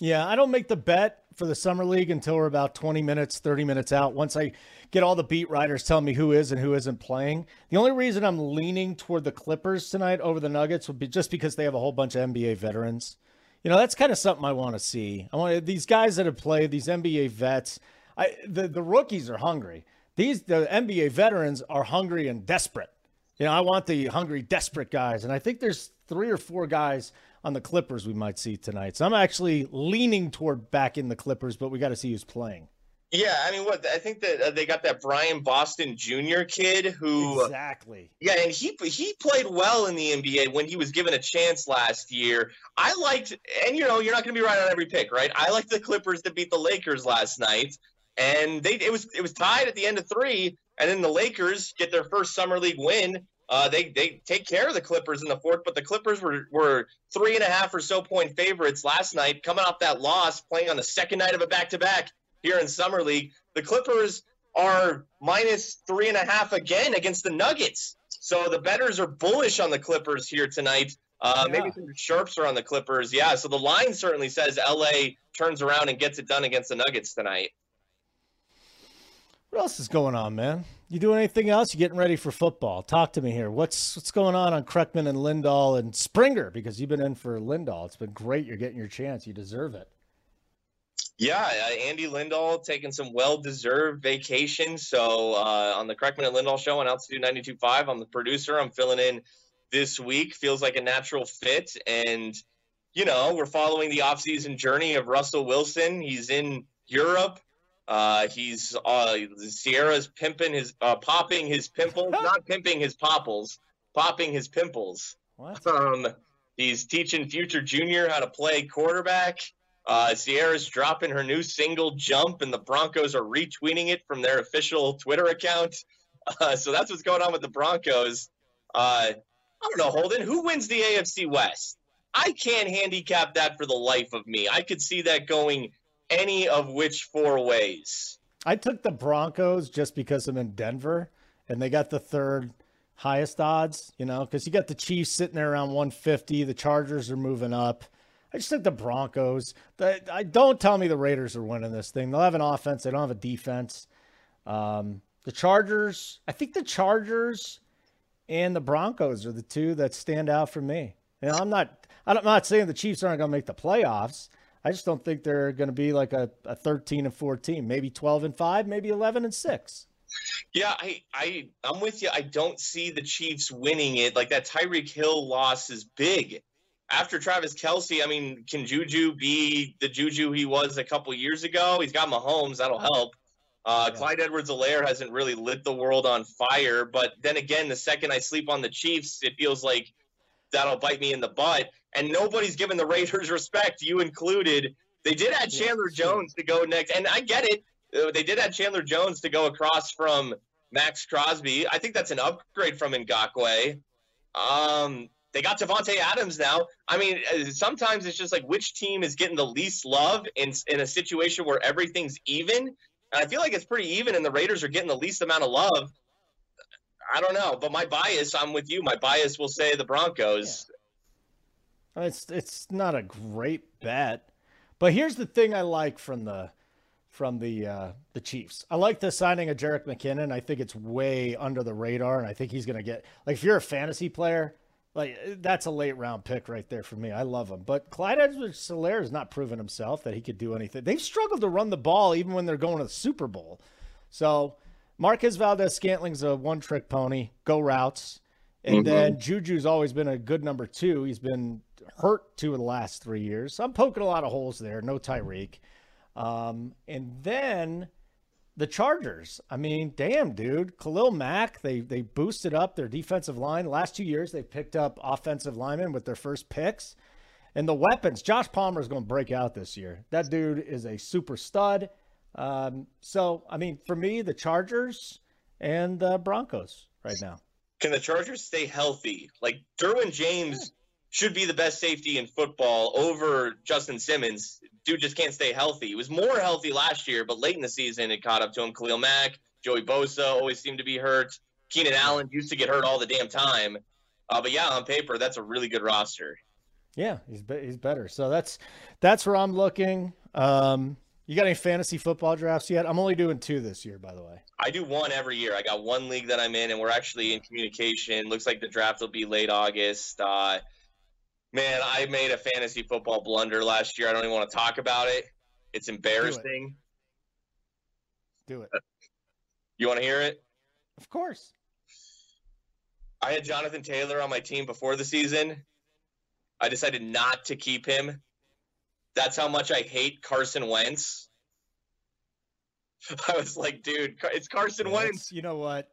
Yeah, I don't make the bet for the summer league until we're about 20 minutes, 30 minutes out. Once I get all the beat writers telling me who is and who isn't playing. The only reason I'm leaning toward the Clippers tonight over the Nuggets would be just because they have a whole bunch of NBA veterans. You know, that's kind of something I want to see. I want these guys that have played, these NBA vets. I the the rookies are hungry. These the NBA veterans are hungry and desperate. You know, I want the hungry, desperate guys, and I think there's three or four guys on the Clippers we might see tonight. So I'm actually leaning toward back in the Clippers, but we got to see who's playing. Yeah, I mean, what I think that uh, they got that Brian Boston Jr. kid who exactly. Yeah, and he he played well in the NBA when he was given a chance last year. I liked, and you know, you're not going to be right on every pick, right? I liked the Clippers to beat the Lakers last night, and they it was it was tied at the end of three, and then the Lakers get their first summer league win. Uh, they they take care of the Clippers in the fourth, but the Clippers were were three and a half or so point favorites last night, coming off that loss, playing on the second night of a back to back here in summer league. The Clippers are minus three and a half again against the Nuggets. So the betters are bullish on the Clippers here tonight. Uh, yeah. Maybe some sharps are on the Clippers. Yeah. So the line certainly says LA turns around and gets it done against the Nuggets tonight. What else is going on, man? You doing anything else? You getting ready for football? Talk to me here. What's what's going on on Kreckman and Lindahl and Springer? Because you've been in for Lindahl. It's been great. You're getting your chance. You deserve it. Yeah, uh, Andy Lindahl taking some well-deserved vacation. So uh, on the Kreckman and Lindahl show on Altitude 92.5, I'm the producer. I'm filling in this week. Feels like a natural fit, and you know we're following the off-season journey of Russell Wilson. He's in Europe. Uh, he's uh, Ciara's pimping his uh, popping his pimples, not pimping his popples, popping his pimples. What? Um, he's teaching future junior how to play quarterback. Uh, Ciara's dropping her new single jump, and the Broncos are retweeting it from their official Twitter account. Uh, so that's what's going on with the Broncos. Uh, I don't know, Holden. Who wins the AFC West? I can't handicap that for the life of me. I could see that going any of which four ways. I took the Broncos just because I'm in Denver and they got the third highest odds, you know, because you got the Chiefs sitting there around 150. The Chargers are moving up. I just took the Broncos. The, I don't tell me the Raiders are winning this thing. They'll have an offense. They don't have a defense. Um, the Chargers. I think the Chargers and the Broncos are the two that stand out for me. Know, I'm not. I'm not saying the Chiefs aren't going to make the playoffs. I just don't think they're going to be like a, a 13 and 14, maybe 12 and 5, maybe 11 and 6. Yeah, I, I, I'm with you. I don't see the Chiefs winning it. Like that Tyreek Hill loss is big. After Travis Kelce, I mean, can Juju be the Juju he was a couple years ago? He's got Mahomes, that'll help. Uh, yeah. Clyde Edwards-Helaire hasn't really lit the world on fire, but then again, the second I sleep on the Chiefs, it feels like that'll bite me in the butt. And nobody's given the Raiders respect, you included. They did add Chandler Jones to go next, and I get it. Uh, they did add Chandler Jones to go across from Maxx Crosby. I think that's an upgrade from Ngakoue. Um, they got Davante Adams now. I mean, uh, sometimes it's just like which team is getting the least love in in a situation where everything's even. And I feel like it's pretty even, and the Raiders are getting the least amount of love. I don't know, but my bias, I'm with you. My bias will say the Broncos. Yeah. It's it's not a great bet, but here's the thing I like from the from the uh, the Chiefs. I like the signing of Jerick McKinnon. I think it's way under the radar, and I think he's going to get like if you're a fantasy player, like that's a late round pick right there for me. I love him, but Clyde Edwards-Helaire has not proven himself that he could do anything. They've struggled to run the ball even when they're going to the Super Bowl. So Marquez Valdes Scantling's a one trick pony, go routes. And mm-hmm. then Juju's always been a good number two. He's been hurt two of the last three years. I'm poking a lot of holes there. No Tyreek. Um, and then the Chargers. I mean, damn, dude. Khalil Mack, they they boosted up their defensive line. last two years, they've picked up offensive linemen with their first picks. And the weapons, Josh Palmer is going to break out this year. That dude is a super stud. Um, so, I mean, for me, the Chargers and the Broncos right now. Can the Chargers stay healthy? Like Derwin James should be the best safety in football over Justin Simmons. Dude just can't stay healthy. He was more healthy last year, but late in the season it caught up to him. Khalil Mack, Joey Bosa always seemed to be hurt. Keenan Allen used to get hurt all the damn time. Uh, but yeah, on paper, that's a really good roster. Yeah, he's be- he's better. So that's that's where I'm looking. Um, you got any fantasy football drafts yet? I'm only doing two this year, by the way. I do one every year. I got one league that I'm in, and we're actually in communication. Looks like the draft will be late August. Uh, Man, I made a fantasy football blunder last year. I don't even want to talk about it. It's embarrassing. Do it. Do it. You want to hear it? Of course. I had Jonathan Taylor on my team before the season. I decided not to keep him. That's how much I hate Carson Wentz. I was like, dude, it's Carson Wentz. You know what?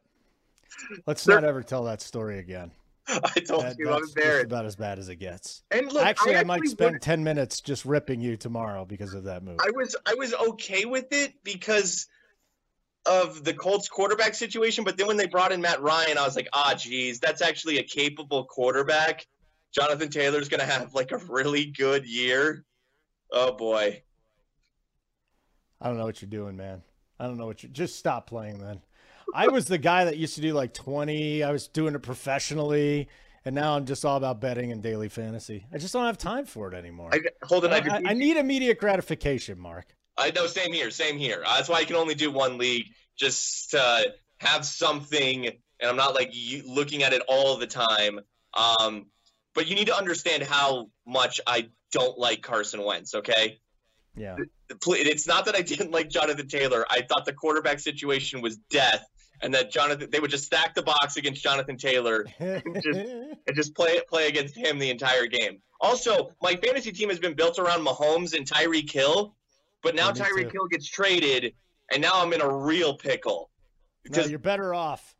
Let's not ever tell that story again. I told that, you I'm embarrassed. about as bad as it gets. And look, actually, I, actually I might spend would... ten minutes just ripping you tomorrow because of that move. I was I was okay with it because of the Colts quarterback situation, but then when they brought in Matt Ryan, I was like, ah, geez, that's actually a capable quarterback. Jonathan Taylor's going to have like a really good year. Oh boy. I don't know what you're doing, man. I don't know what you just stop playing, man. I was the guy that used to do like 20. I was doing it professionally. And now I'm just all about betting and daily fantasy. I just don't have time for it anymore. I, hold on. I, I, I need immediate gratification, Mark. I know. Same here. Same here. Uh, that's why I can only do one league. Just to have something, and I'm not like looking at it all the time. Um, but you need to understand how much I don't like Carson Wentz. Okay. Yeah. It's not that I didn't like Jonathan Taylor. I thought the quarterback situation was death and that Jonathan they would just stack the box against Jonathan Taylor and just, and just play play against him the entire game. Also, my fantasy team has been built around Mahomes and Tyreek Hill, but now yeah, Tyreek Hill gets traded, and now I'm in a real pickle. Because no, you're better off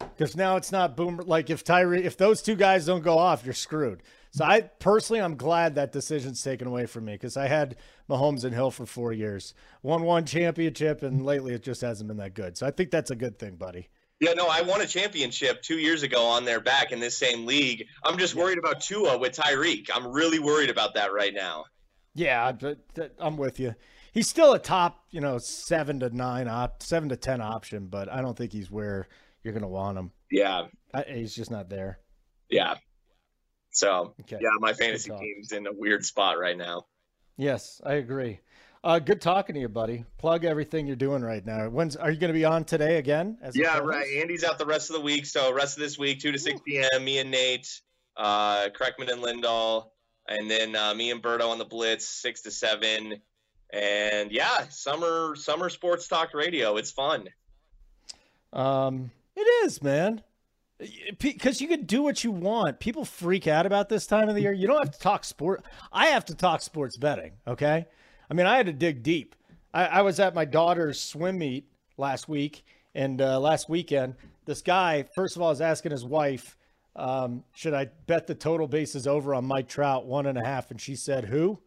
because now it's not boomer. Like if Tyree, if those two guys don't go off, you're screwed. So I personally, I'm glad that decision's taken away from me because I had Mahomes and Hill for four years, won one championship, and lately it just hasn't been that good. So I think that's a good thing, buddy. Yeah, no, I won a championship two years ago on their back in this same league. I'm just worried about Tua with Tyreek. I'm really worried about that right now. Yeah, I'm with you. He's still a top, you know, seven to nine, op, seven to ten option, but I don't think he's where you're going to want him. Yeah, I, he's just not there. Yeah. So okay. yeah, my fantasy team's in a weird spot right now. Yes, I agree. Uh, good talking to you, buddy. Plug everything you're doing right now. When's are you going to be on today again? yeah, right. Andy's out the rest of the week, so rest of this week, two to six p.m. Me and Nate, uh, Kreckman and Lindahl, and then uh, me and Berto on the Blitz, six to seven. And yeah, summer summer sports talk radio. It's fun. Um, it is, man. Because you can do what you want. People freak out about this time of the year. You don't have to talk sport. I have to talk sports betting. Okay. I mean, I had to dig deep. I, I was at my daughter's swim meet last week and uh, last weekend. This guy, first of all, is asking his wife, um, should I bet the total bases over on Mike Trout one and a half? And she said, who?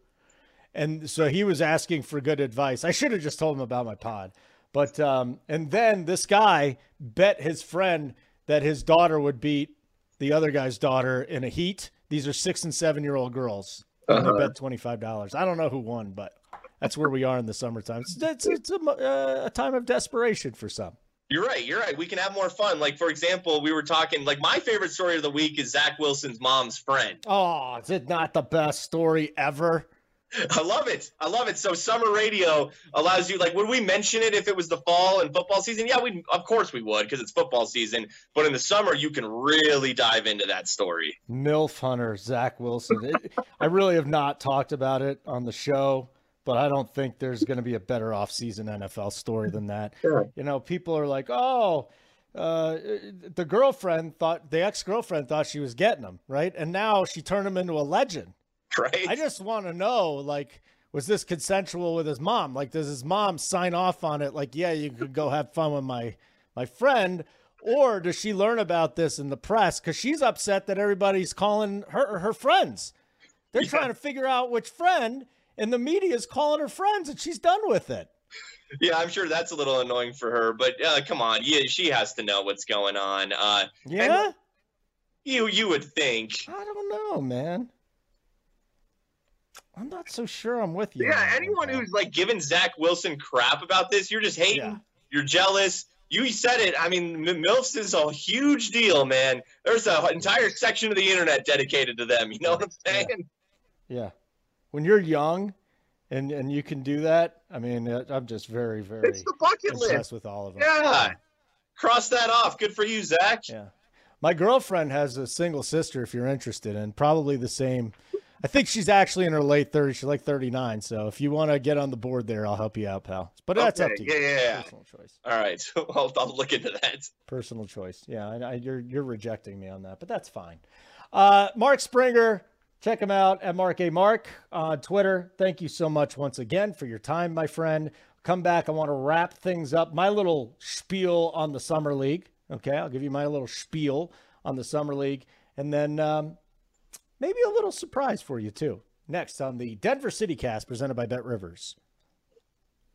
And so he was asking for good advice. I should have just told him about my pod. But, um, and then this guy bet his friend that his daughter would beat the other guy's daughter in a heat. These are six and seven year old girls. Uh-huh. They bet $25. I don't know who won, but that's where we are in the summertime. It's, it's, it's a, uh, a time of desperation for some. You're right. You're right. We can have more fun. Like, for example, we were talking, like, my favorite story of the week is Zach Wilson's mom's friend. Oh, is it not the best story ever? I love it. I love it. So summer radio allows you like would we mention it if it was the fall and football season? Yeah, we of course we would because it's football season. But in the summer you can really dive into that story. Milf Hunter, Zach Wilson. It, I really have not talked about it on the show but I don't think there's going to be a better offseason NFL story than that. Sure. You know, people are like, oh, uh, the girlfriend thought, the ex girlfriend thought she was getting him, right? And now she turned him into a legend. Right. I just want to know, like, was this consensual with his mom? Like, does his mom sign off on it? Like, yeah, you could go have fun with my my friend, or does she learn about this in the press because she's upset that everybody's calling her her friends? They're yeah. trying to figure out which friend and the media is calling her friends, and she's done with it. Yeah, I'm sure that's a little annoying for her, but uh, come on, yeah, she has to know what's going on. Uh, yeah, you you would think. I don't know, man. I'm not so sure I'm with you. Yeah, anyone who's like giving Zach Wilson crap about this, you're just hating. Yeah. You're jealous. You said it. I mean, MILFs is a huge deal, man. There's an entire section of the internet dedicated to them. You know what I'm saying? yeah. yeah when you're young and and you can do that, I mean, uh, I'm just very very it's the bucket list with all of them. Yeah, cross that off. Good for you, Zach. Yeah, my girlfriend has a single sister. If you're interested, and probably the same. I think she's actually in her late 30s. She's like 39. So if you want to get on the board there, I'll help you out, pal. But that's okay. up to you. Yeah, yeah, yeah. Personal choice. All right. I'll, I'll look into that. Personal choice. Yeah, I, I, you're you're rejecting me on that, but that's fine. Uh, Mark Springer Check him out at Mark A. Mark on Twitter. Thank you so much once again for your time, my friend. Come back. I want to wrap things up. My little spiel on the Summer League. Okay, I'll give you my little spiel on the Summer League. And then um, maybe a little surprise for you, too. Next on the Denver City Cast presented by Bet Rivers.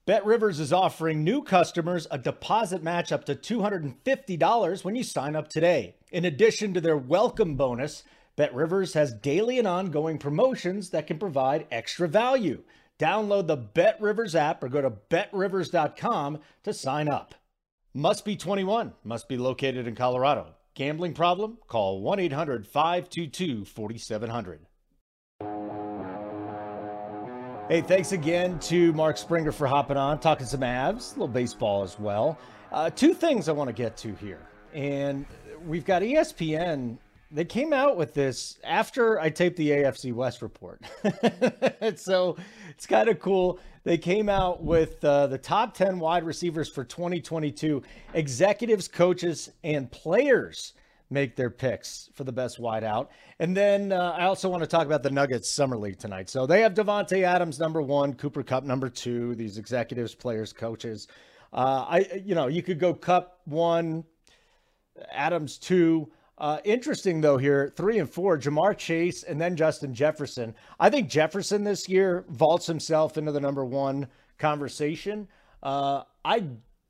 Bet Rivers is offering new customers a deposit match up to $250 when you sign up today. In addition to their welcome bonus, Bet Rivers has daily and ongoing promotions that can provide extra value. Download the Bet Rivers app or go to betrivers.com to sign up. Must be 21, must be located in Colorado. Gambling problem? Call 1 800 522 4700. Hey, thanks again to Mark Springer for hopping on, talking some Avs, a little baseball as well. Uh, two things I want to get to here. And we've got ESPN they came out with this after I taped the AFC West report. so it's kind of cool. They came out with uh, the top 10 wide receivers for 2022. Executives, coaches, and players make their picks for the best wideout. And then uh, I also want to talk about the Nuggets Summer League tonight. So they have Davante Adams number one, Cooper Kupp, number two, these executives, players, coaches. Uh, I, you know, you could go Kupp one, Adams two. Uh, interesting though here, three and four, Ja'Marr Chase and then Justin Jefferson. I think Jefferson this year vaults himself into the number one conversation. Uh, I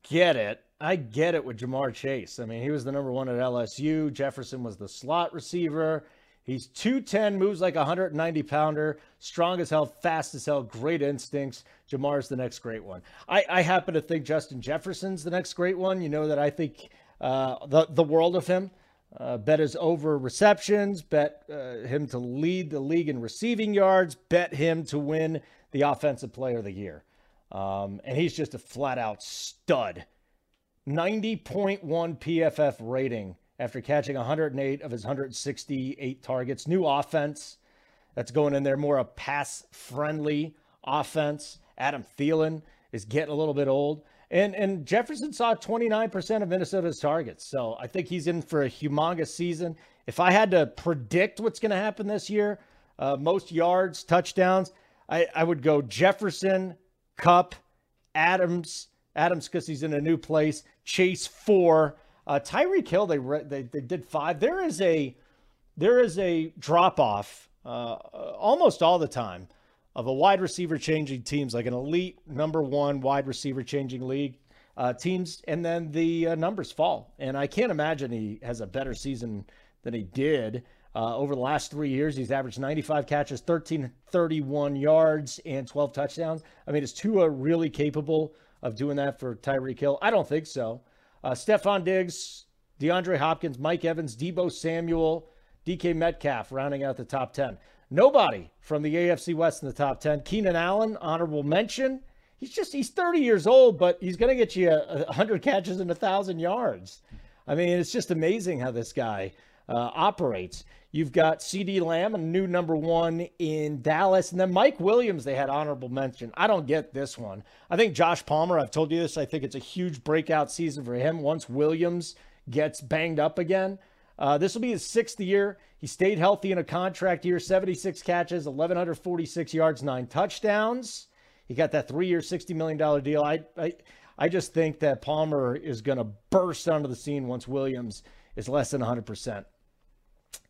get it. I get it with Ja'Marr Chase. I mean, he was the number one at LSU. Jefferson was the slot receiver. He's 210, moves like a 190 pounder, strong as hell, fast as hell, great instincts. Ja'Marr's the next great one. I, I happen to think Justin Jefferson's the next great one. You know that I think uh, the, the world of him. Uh, bet his over receptions, bet uh, him to lead the league in receiving yards, bet him to win the offensive player of the year. Um, and he's just a flat out stud. 90.1 PFF rating after catching 108 of his 168 targets. New offense that's going in there, more a pass friendly offense. Adam Thielen is getting a little bit old. And, and Jefferson saw 29% of Minnesota's targets. So I think he's in for a humongous season. If I had to predict what's going to happen this year, uh, most yards, touchdowns, I, I would go Jefferson, Kupp, Adams, Adams because he's in a new place, Chase four, uh, Tyreek Hill. They, re- they they did five. There is a there is a drop off uh, almost all the time of a wide receiver changing teams, like an elite number one wide receiver changing league uh, teams, and then the uh, numbers fall. And I can't imagine he has a better season than he did. Uh, over the last three years, he's averaged 95 catches, 1331 yards, and 12 touchdowns. I mean, is Tua really capable of doing that for Tyreek Hill? I don't think so. Uh, Stefon Diggs, DeAndre Hopkins, Mike Evans, Deebo Samuel, DK Metcalf rounding out the top 10. Nobody from the AFC West in the top 10. Keenan Allen, honorable mention. He's just, he's 30 years old, but he's going to get you a, 100 catches and 1,000 yards. I mean, it's just amazing how this guy uh, operates. You've got CeeDee Lamb, a new number one in Dallas. And then Mike Williams, they had honorable mention. I don't get this one. I think Josh Palmer, I've told you this, I think it's a huge breakout season for him once Williams gets banged up again. Uh, this will be his sixth year. He stayed healthy in a contract year 76 catches, 1,146 yards, nine touchdowns. He got that three year, $60 million deal. I, I, I just think that Palmer is going to burst onto the scene once Williams is less than 100%.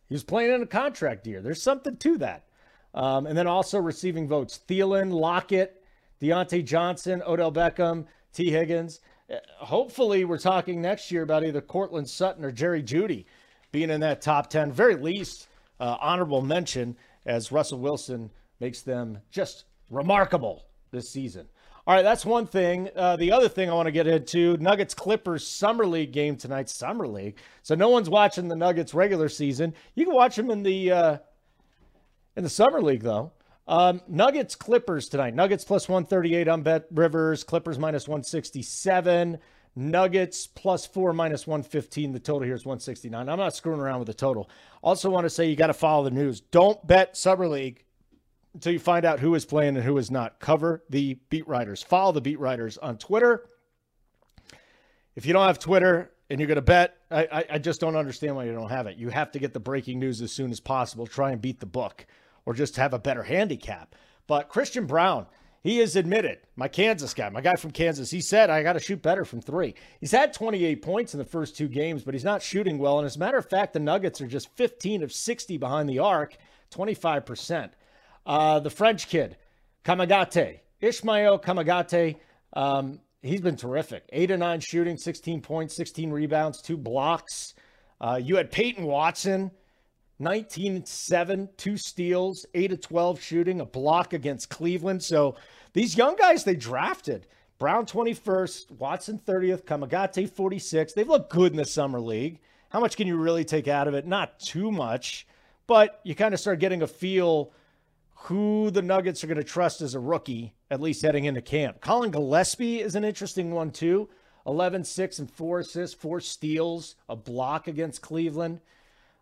He was playing in a contract year. There's something to that. Um, and then also receiving votes Thielen, Lockett, Diontae Johnson, Odell Beckham, Tee Higgins. Uh, hopefully, we're talking next year about either Courtland Sutton or Jerry Jeudy being in that top 10. Very least, uh, honorable mention as Russell Wilson makes them just remarkable this season. All right, that's one thing. Uh, the other thing I want to get into Nuggets Clippers Summer League game tonight. Summer League. So no one's watching the Nuggets regular season. You can watch them in the uh, in the Summer League though. Um, Nuggets Clippers tonight. Nuggets plus 138 on Bet Rivers. Clippers minus 167. Nuggets plus four minus 115. The total here is 169. I'm not screwing around with the total. Also, want to say you got to follow the news. Don't bet Summer League until you find out who is playing and who is not. Cover the beat writers. Follow the beat writers on Twitter. If you don't have Twitter and you're going to bet, I, I, I, just don't understand why you don't have it. You have to get the breaking news as soon as possible. Try and beat the book or just have a better handicap. But Christian Braun, he has admitted, my Kansas guy, my guy from Kansas, he said, I got to shoot better from three. He's had 28 points in the first two games, but he's not shooting well. And as a matter of fact, the Nuggets are just 15 of 60 behind the arc, 25%. Uh, the French kid, Kamagate, Ismael Kamagate, um, he's been terrific. Eight and nine shooting, 16 points, 16 rebounds, two blocks. Uh, you had Peyton Watson, 19 7, two steals, 8 of 12 shooting, a block against Cleveland. So these young guys they drafted. Braun 21st, Watson 30th, Kamagate 46. They've looked good in the summer league. How much can you really take out of it? Not too much, but you kind of start getting a feel who the Nuggets are going to trust as a rookie, at least heading into camp. Collin Gillespie is an interesting one, too. 11, 6, and 4 assists, 4 steals, a block against Cleveland.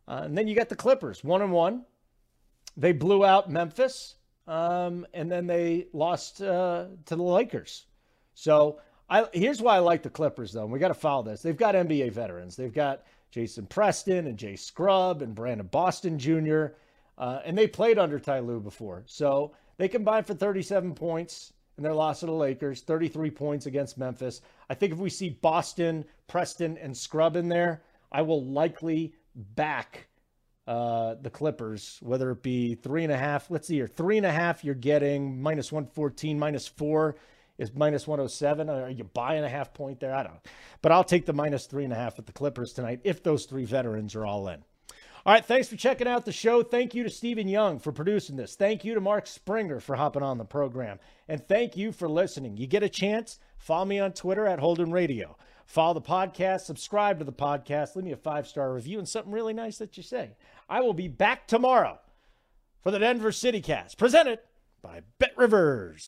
Uh, and then you got the Clippers, 1 and 1. They blew out Memphis, um, and then they lost uh, to the Lakers. So I, here's why I like the Clippers, though. We got to follow this. They've got NBA veterans. They've got Jason Preston and Jay Scrubb and Brandon Boston Jr. Uh, and they played under Ty Lue before. So they combined for 37 points in their loss to the Lakers, 33 points against Memphis. I think if we see Boston, Preston, and Scrubb in there, I will likely back uh, the Clippers, whether it be three and a half. Let's see here, three and a half, you're getting minus 114, minus four, is minus 107. Are you buying a half point there? I don't know. But I'll take the minus three and a half with the Clippers tonight if those three veterans are all in. All right, thanks for checking out the show. Thank you to Stephen Young for producing this. Thank you to Mark Springer for hopping on the program. And thank you for listening. You get a chance, follow me on Twitter at Holden Radio. Follow the podcast, subscribe to the podcast, leave me a five star review and something really nice that you say. I will be back tomorrow for the Denver City Cast, presented by Bet Rivers.